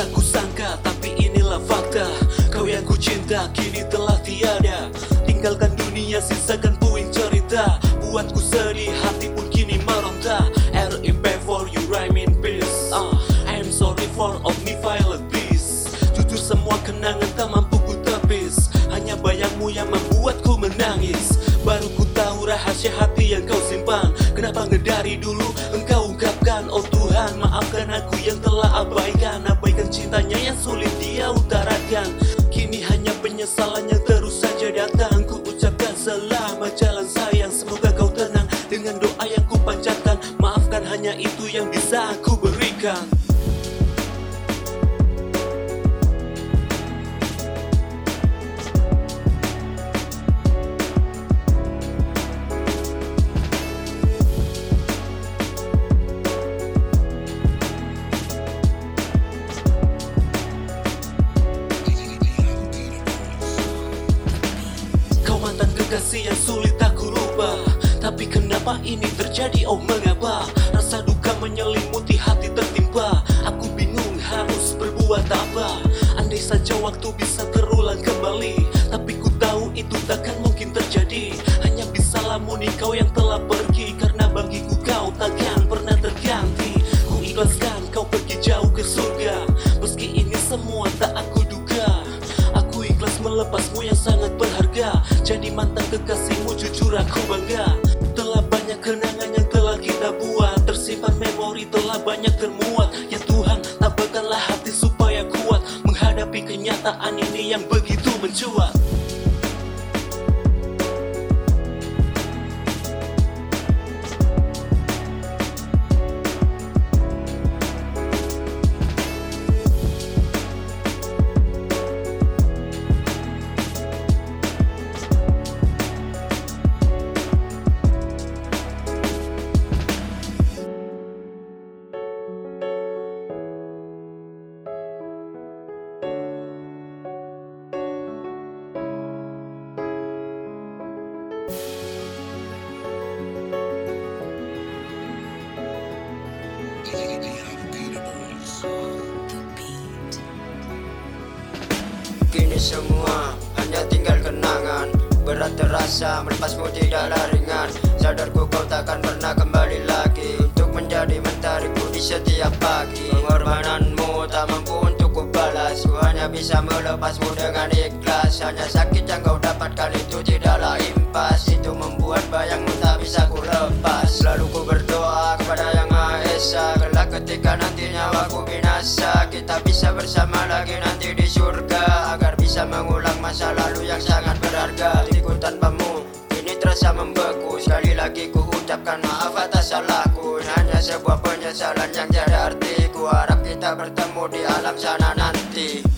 tak kusangka tapi inilah fakta. Kau yang ku cinta kini telah tiada. Tinggalkan dunia sisakan puing cerita. Buatku sedih hati pun kini meronta. R.I.P. in for you rhyme in peace. Ah, uh, I sorry for all me violent peace. Jujur semua kenangan tak mampu ku tepis. Hanya bayangmu yang membuatku menangis. Baru ku tahu rahasia hati yang kau simpan. Kenapa ngedari dulu jalan sayang. Semoga kau tenang dengan doa yang ku panjatkan Maafkan hanya itu yang bisa aku berikan Kenapa ini terjadi? Oh mengapa? Rasa duka menyelimuti hati tertimpa. Aku bingung harus berbuat apa. Andai saja waktu bisa terulang kembali Tapi ku tahu itu takkan mungkin terjadi. Hanya bisa lamuni kau yang telah pergi Karena bagiku kau takkan pernah terganti. Ku ikhlaskan kau pergi jauh ke surga. Meski ini semua tak aku duga Aku ikhlas melepasmu yang sangat berharga. Jadi mantan kekasihmu jujur aku bangga Kenyataan ini yang begitu mencuat Kini semua hanya tinggal kenangan. Berat terasa melepasmu tidaklah ringan. Sadarku kau takkan pernah kembali lagi. Untuk menjadi mentariku di setiap pagi. Pengorbananmu tak mampu untuk ku balas Ku hanya bisa melepasmu dengan ikhlas. Hanya sakit yang kau dapatkan itu tidaklah impas. Itu membuat bayangmu tak bisa ku lepas Lalu ku berdoa nanti nyawaku binasa. Kita bisa bersama lagi nanti di surga Agar bisa mengulang masa lalu yang sangat berharga. Hatiku tanpamu ini terasa membeku. Sekali lagi ku ucapkan maaf atas salahku. Hanya sebuah penyesalan yang tiada arti. Ku harap kita bertemu di alam sana nanti